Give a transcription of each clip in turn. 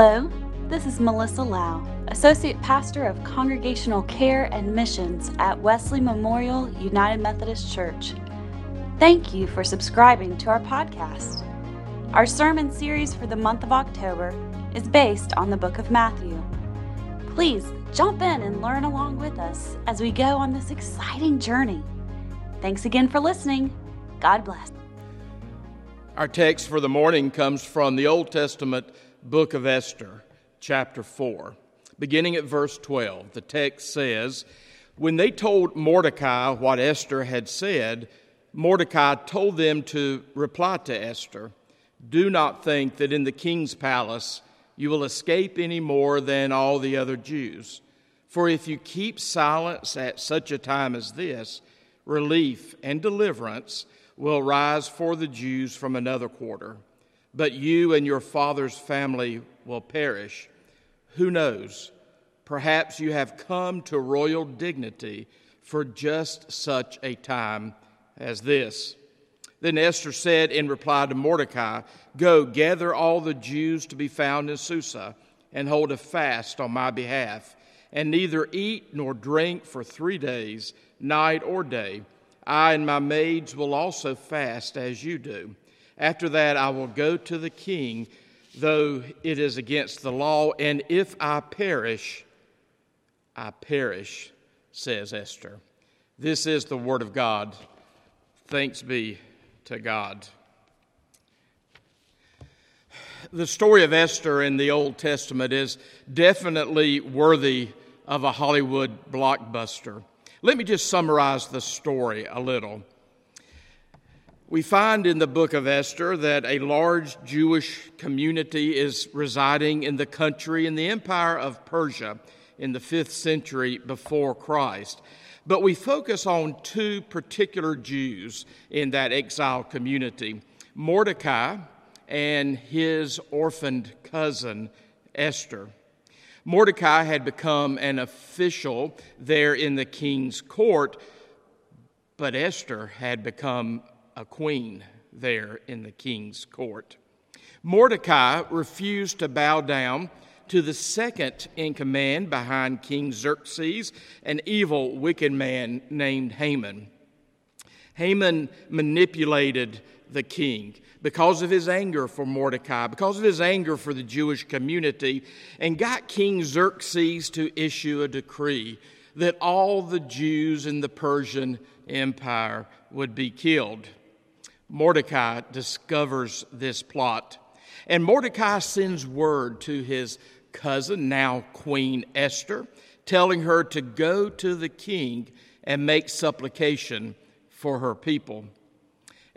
Hello, this is Melissa Lau, Associate Pastor of Congregational Care and Missions at Wesley Memorial United Methodist Church. Thank you for subscribing to our podcast. Our sermon series for the month of October is based on the book of Matthew. Please jump in and learn along with us as we go on this exciting journey. Thanks again for listening. God bless. Our text for the morning comes from the Old Testament book of Esther, chapter 4, beginning at verse 12. The text says, When they told Mordecai what Esther had said, Mordecai told them to reply to Esther, Do not think that in the king's palace you will escape any more than all the other Jews. For if you keep silence at such a time as this, relief and deliverance will rise for the Jews from another quarter but you and your father's family will perish. Who knows? Perhaps you have come to royal dignity for just such a time as this. Then Esther said in reply to Mordecai, Go, gather all the Jews to be found in Susa, and hold a fast on my behalf, and neither eat nor drink for three days, night or day. I and my maids will also fast as you do. After that, I will go to the king, though it is against the law, and if I perish, I perish, says Esther. This is the word of God. Thanks be to God. The story of Esther in the Old Testament is definitely worthy of a Hollywood blockbuster. Let me just summarize the story a little. We find in the book of Esther that a large Jewish community is residing in the country in the empire of Persia in the fifth century before Christ. But we focus on two particular Jews in that exiled community Mordecai and his orphaned cousin Esther. Mordecai had become an official there in the king's court, but Esther had become a queen there in the king's court. Mordecai refused to bow down to the second in command behind King Xerxes, an evil, wicked man named Haman. Haman manipulated the king because of his anger for Mordecai, because of his anger for the Jewish community, and got King Xerxes to issue a decree that all the Jews in the Persian Empire would be killed. Mordecai discovers this plot. And Mordecai sends word to his cousin, now Queen Esther, telling her to go to the king and make supplication for her people.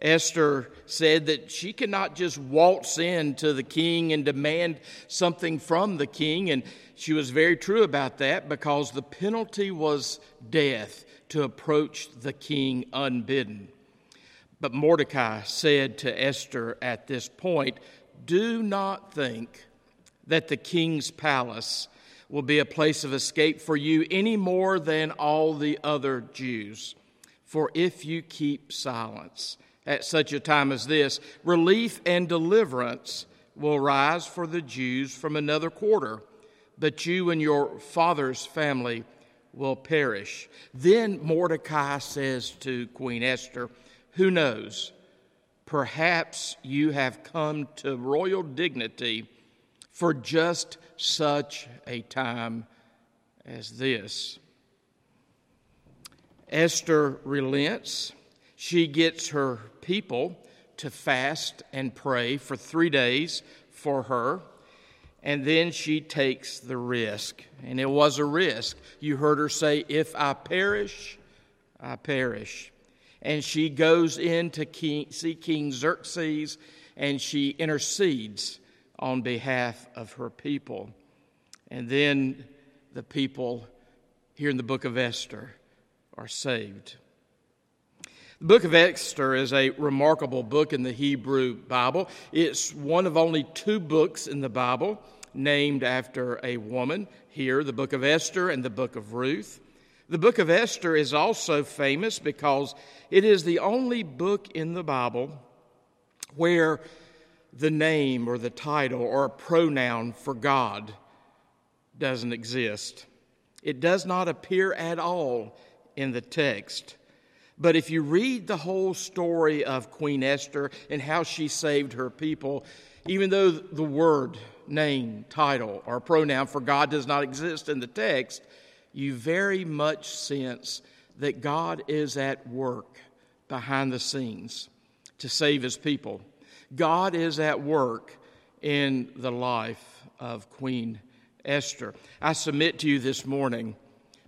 Esther said that she cannot just waltz in to the king and demand something from the king, and she was very true about that because the penalty was death to approach the king unbidden. But Mordecai said to Esther at this point, Do not think that the king's palace will be a place of escape for you any more than all the other Jews. For if you keep silence at such a time as this, relief and deliverance will rise for the Jews from another quarter, but you and your father's family will perish. Then Mordecai says to Queen Esther, who knows? Perhaps you have come to royal dignity for just such a time as this. Esther relents. She gets her people to fast and pray for three days for her. And then she takes the risk. And it was a risk. You heard her say, If I perish, I perish and she goes in to king, see King Xerxes and she intercedes on behalf of her people. And then the people here in the book of Esther are saved. The book of Esther is a remarkable book in the Hebrew Bible. It's one of only two books in the Bible named after a woman. Here, the book of Esther and the book of Ruth. The book of Esther is also famous because it is the only book in the Bible where the name or the title or a pronoun for God doesn't exist. It does not appear at all in the text. But if you read the whole story of Queen Esther and how she saved her people, even though the word, name, title, or pronoun for God does not exist in the text, you very much sense that God is at work behind the scenes to save his people. God is at work in the life of Queen Esther. I submit to you this morning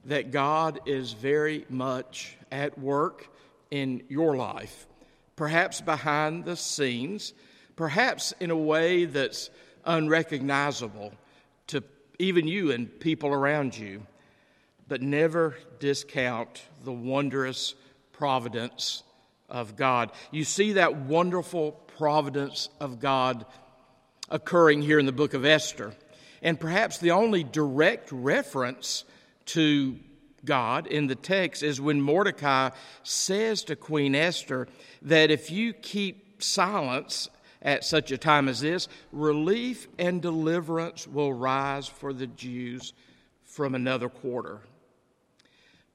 that God is very much at work in your life, perhaps behind the scenes, perhaps in a way that's unrecognizable to even you and people around you. But never discount the wondrous providence of God. You see that wonderful providence of God occurring here in the book of Esther. And perhaps the only direct reference to God in the text is when Mordecai says to Queen Esther that if you keep silence at such a time as this, relief and deliverance will rise for the Jews from another quarter.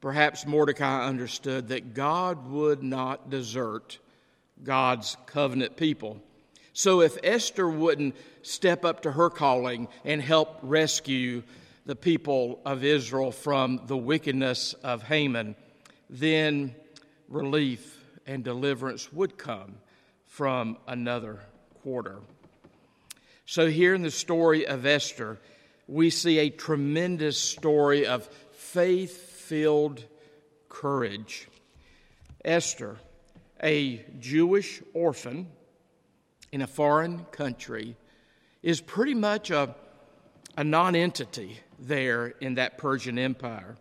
Perhaps Mordecai understood that God would not desert God's covenant people. So if Esther wouldn't step up to her calling and help rescue the people of Israel from the wickedness of Haman, then relief and deliverance would come from another quarter. So, here in the story of Esther, we see a tremendous story of faith filled courage. Esther, a Jewish orphan, in a foreign country is pretty much a, a nonentity there in that Persian Empire.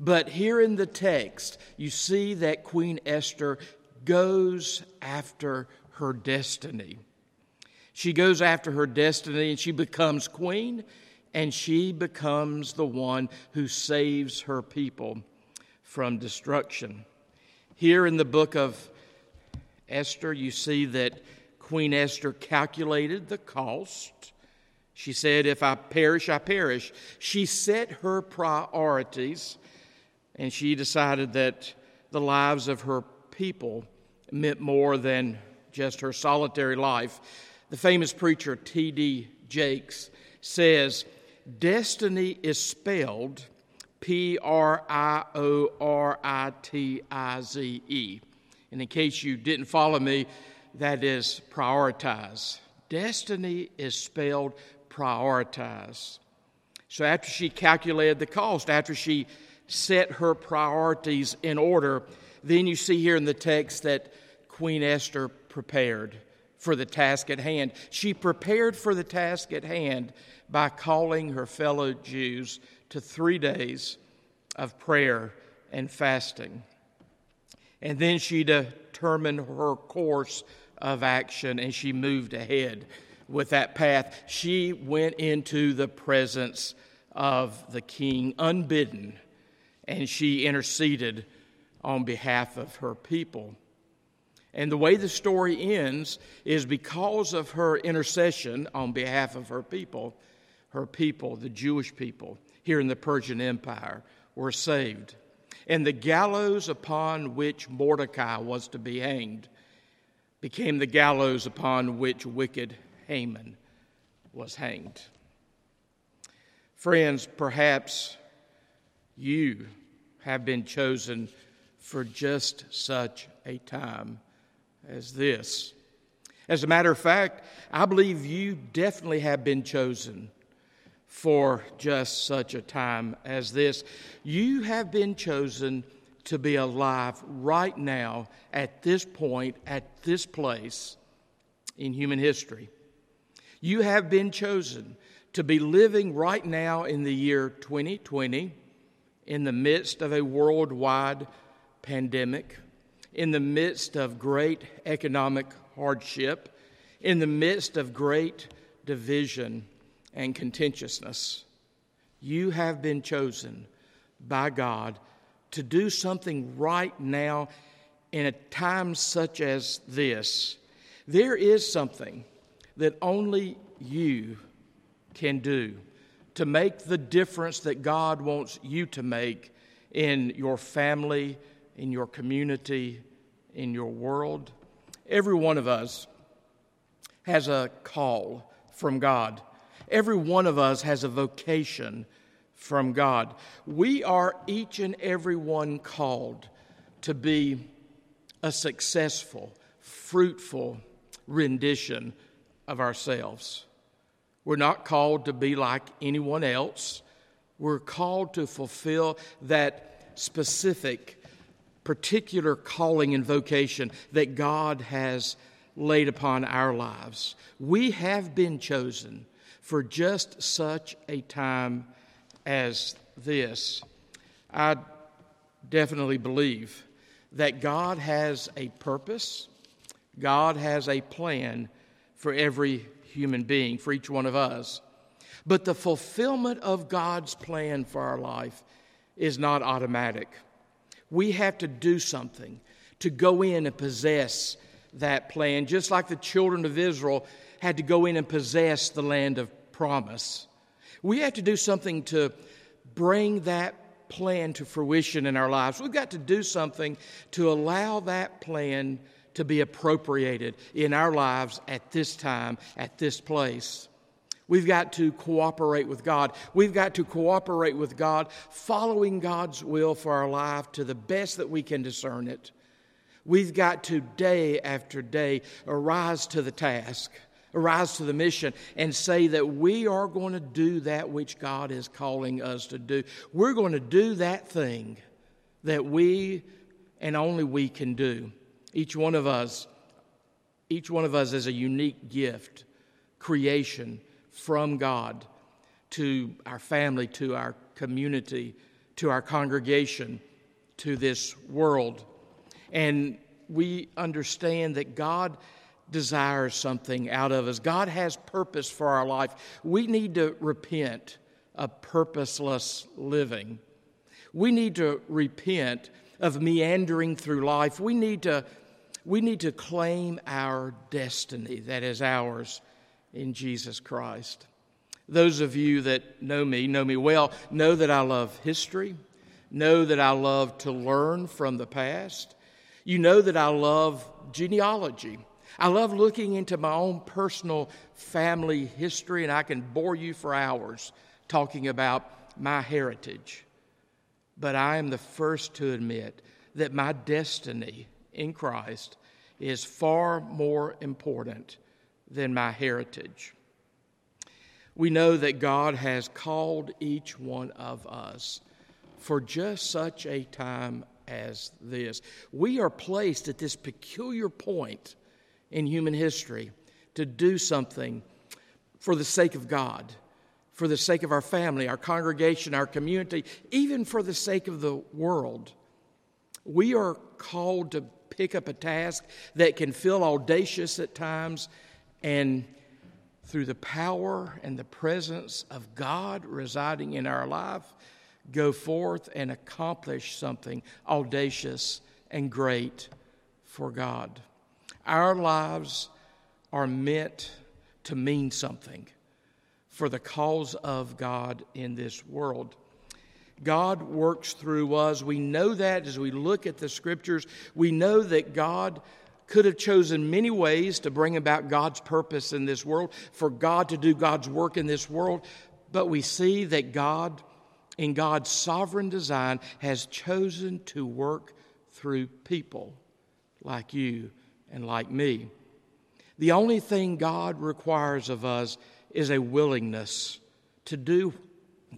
But here in the text, you see that Queen Esther goes after her destiny. She goes after her destiny and she becomes queen, and she becomes the one who saves her people from destruction. Here in the book of Esther, you see that Queen Esther calculated the cost. She said, If I perish, I perish. She set her priorities and she decided that the lives of her people meant more than just her solitary life. The famous preacher T.D. Jakes says, Destiny is spelled P R I O R I T I Z E. And in case you didn't follow me, that is prioritize. Destiny is spelled prioritize. So after she calculated the cost, after she set her priorities in order, then you see here in the text that Queen Esther prepared for the task at hand. She prepared for the task at hand by calling her fellow Jews to three days of prayer and fasting. And then she determined her course of action and she moved ahead with that path. She went into the presence of the king unbidden and she interceded on behalf of her people. And the way the story ends is because of her intercession on behalf of her people, her people, the Jewish people here in the Persian Empire, were saved. And the gallows upon which Mordecai was to be hanged became the gallows upon which wicked Haman was hanged. Friends, perhaps you have been chosen for just such a time as this. As a matter of fact, I believe you definitely have been chosen for just such a time as this. You have been chosen to be alive right now, at this point, at this place in human history. You have been chosen to be living right now in the year 2020 in the midst of a worldwide pandemic, in the midst of great economic hardship, in the midst of great division and contentiousness. You have been chosen by God to do something right now in a time such as this. There is something that only you can do to make the difference that God wants you to make in your family, in your community, in your world. Every one of us has a call from God. Every one of us has a vocation from God. We are each and every one called to be a successful, fruitful rendition of ourselves. We're not called to be like anyone else. We're called to fulfill that specific, particular calling and vocation that God has laid upon our lives. We have been chosen for just such a time as this. I definitely believe that God has a purpose, God has a plan for every human being, for each one of us. But the fulfillment of God's plan for our life is not automatic. We have to do something to go in and possess that plan, just like the children of Israel had to go in and possess the land of promise. We have to do something to bring that plan to fruition in our lives. We've got to do something to allow that plan to be appropriated in our lives at this time, at this place. We've got to cooperate with God. We've got to cooperate with God, following God's will for our life to the best that we can discern it. We've got to, day after day, arise to the task, arise to the mission, and say that we are going to do that which God is calling us to do. We're going to do that thing that we and only we can do. Each one of us, each one of us is a unique gift, creation from God to our family, to our community, to our congregation, to this world. And we understand that God desires something out of us. God has purpose for our life. We need to repent of purposeless living. We need to repent of meandering through life. We need to, we need to claim our destiny that is ours in Jesus Christ. Those of you that know me, know me well, know that I love history, know that I love to learn from the past. You know that I love genealogy. I love looking into my own personal family history, and I can bore you for hours talking about my heritage. But I am the first to admit that my destiny in Christ is far more important than my heritage. We know that God has called each one of us for just such a time as this. We are placed at this peculiar point in human history to do something for the sake of God, for the sake of our family, our congregation, our community, even for the sake of the world. We are called to pick up a task that can feel audacious at times and through the power and the presence of God residing in our life, go forth and accomplish something audacious and great for God. Our lives are meant to mean something for the cause of God in this world. God works through us. We know that as we look at the scriptures. We know that God could have chosen many ways to bring about God's purpose in this world, for God to do God's work in this world, but we see that God, in God's sovereign design, has chosen to work through people like you and like me. The only thing God requires of us is a willingness to do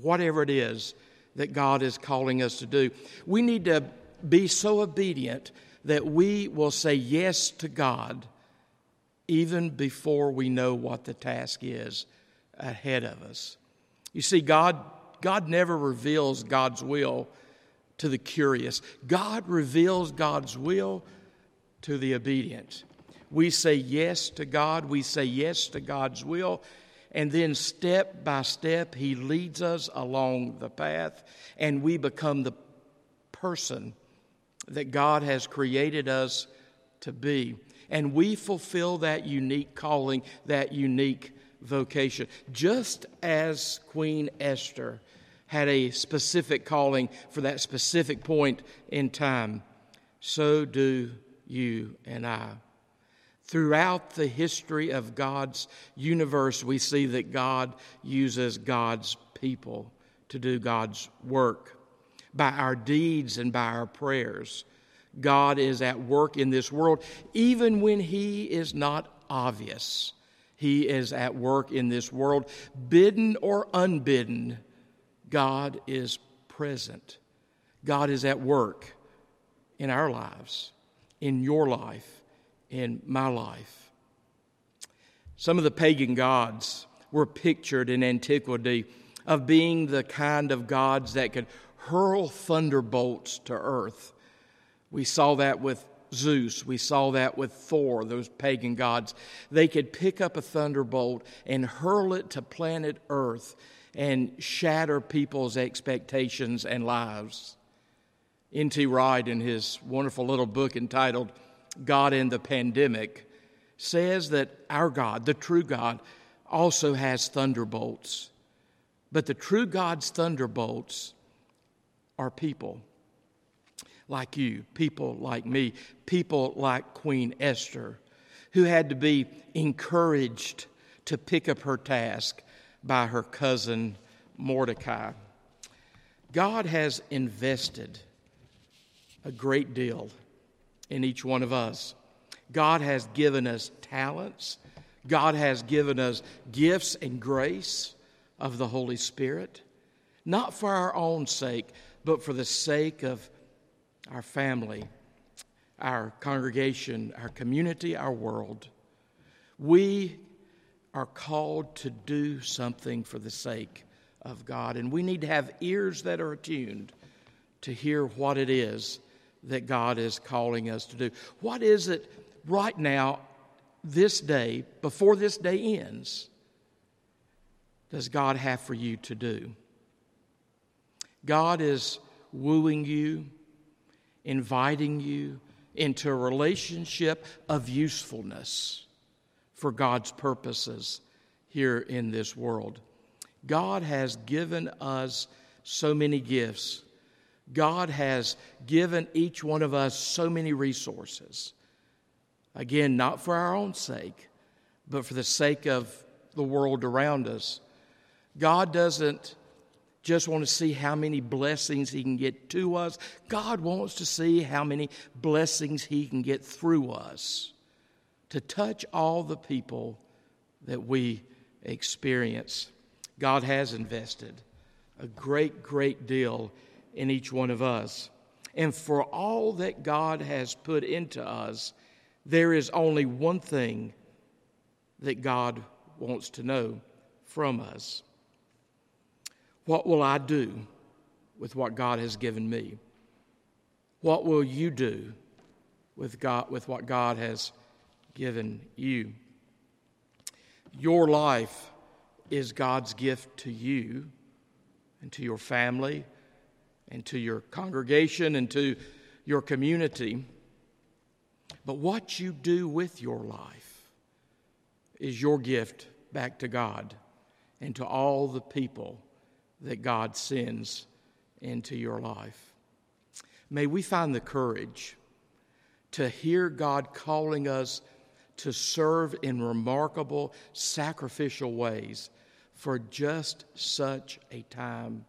whatever it is that God is calling us to do. We need to be so obedient that we will say yes to God even before we know what the task is ahead of us. You see, God, God never reveals God's will to the curious, God reveals God's will to the obedient. We say yes to God, we say yes to God's will, and then step by step, He leads us along the path, and we become the person that God has created us to be. and we fulfill that unique calling, that unique vocation. Just as Queen Esther had a specific calling for that specific point in time, so do you and I. Throughout the history of God's universe, we see that God uses God's people to do God's work. By our deeds and by our prayers, God is at work in this world, even when He is not obvious. He is at work in this world, bidden or unbidden. God is present. God is at work in our lives, in your life, in my life. Some of the pagan gods were pictured in antiquity of being the kind of gods that could hurl thunderbolts to earth. We saw that with Zeus, we saw that with Thor, those pagan gods. They could pick up a thunderbolt and hurl it to planet Earth and shatter people's expectations and lives. N.T. Wright, in his wonderful little book entitled God in the Pandemic, says that our God, the true God, also has thunderbolts. But the true God's thunderbolts are people like you, people like me, people like Queen Esther, who had to be encouraged to pick up her task by her cousin Mordecai. God has invested a great deal in each one of us. God has given us talents. God has given us gifts and grace of the Holy Spirit, not for our own sake, but for the sake of our family, our congregation, our community, our world. We are called to do something for the sake of God, and we need to have ears that are attuned to hear what it is that God is calling us to do. What is it right now, this day, before this day ends, does God have for you to do? God is wooing you, inviting you into a relationship of usefulness for God's purposes here in this world. God has given us so many gifts. God has given each one of us so many resources. Again, not for our own sake, but for the sake of the world around us. God doesn't just want to see how many blessings He can get to us. God wants to see how many blessings He can get through us to touch all the people that we experience. God has invested a great, great deal in each one of us. And for all that God has put into us, there is only one thing that God wants to know from us. What will I do with what God has given me? What will you do with, God, with what God has given you? Your life is God's gift to you and to your family and to your congregation and to your community. But what you do with your life is your gift back to God and to all the people that God sends into your life. May we find the courage to hear God calling us to serve in remarkable, sacrificial ways for just such a time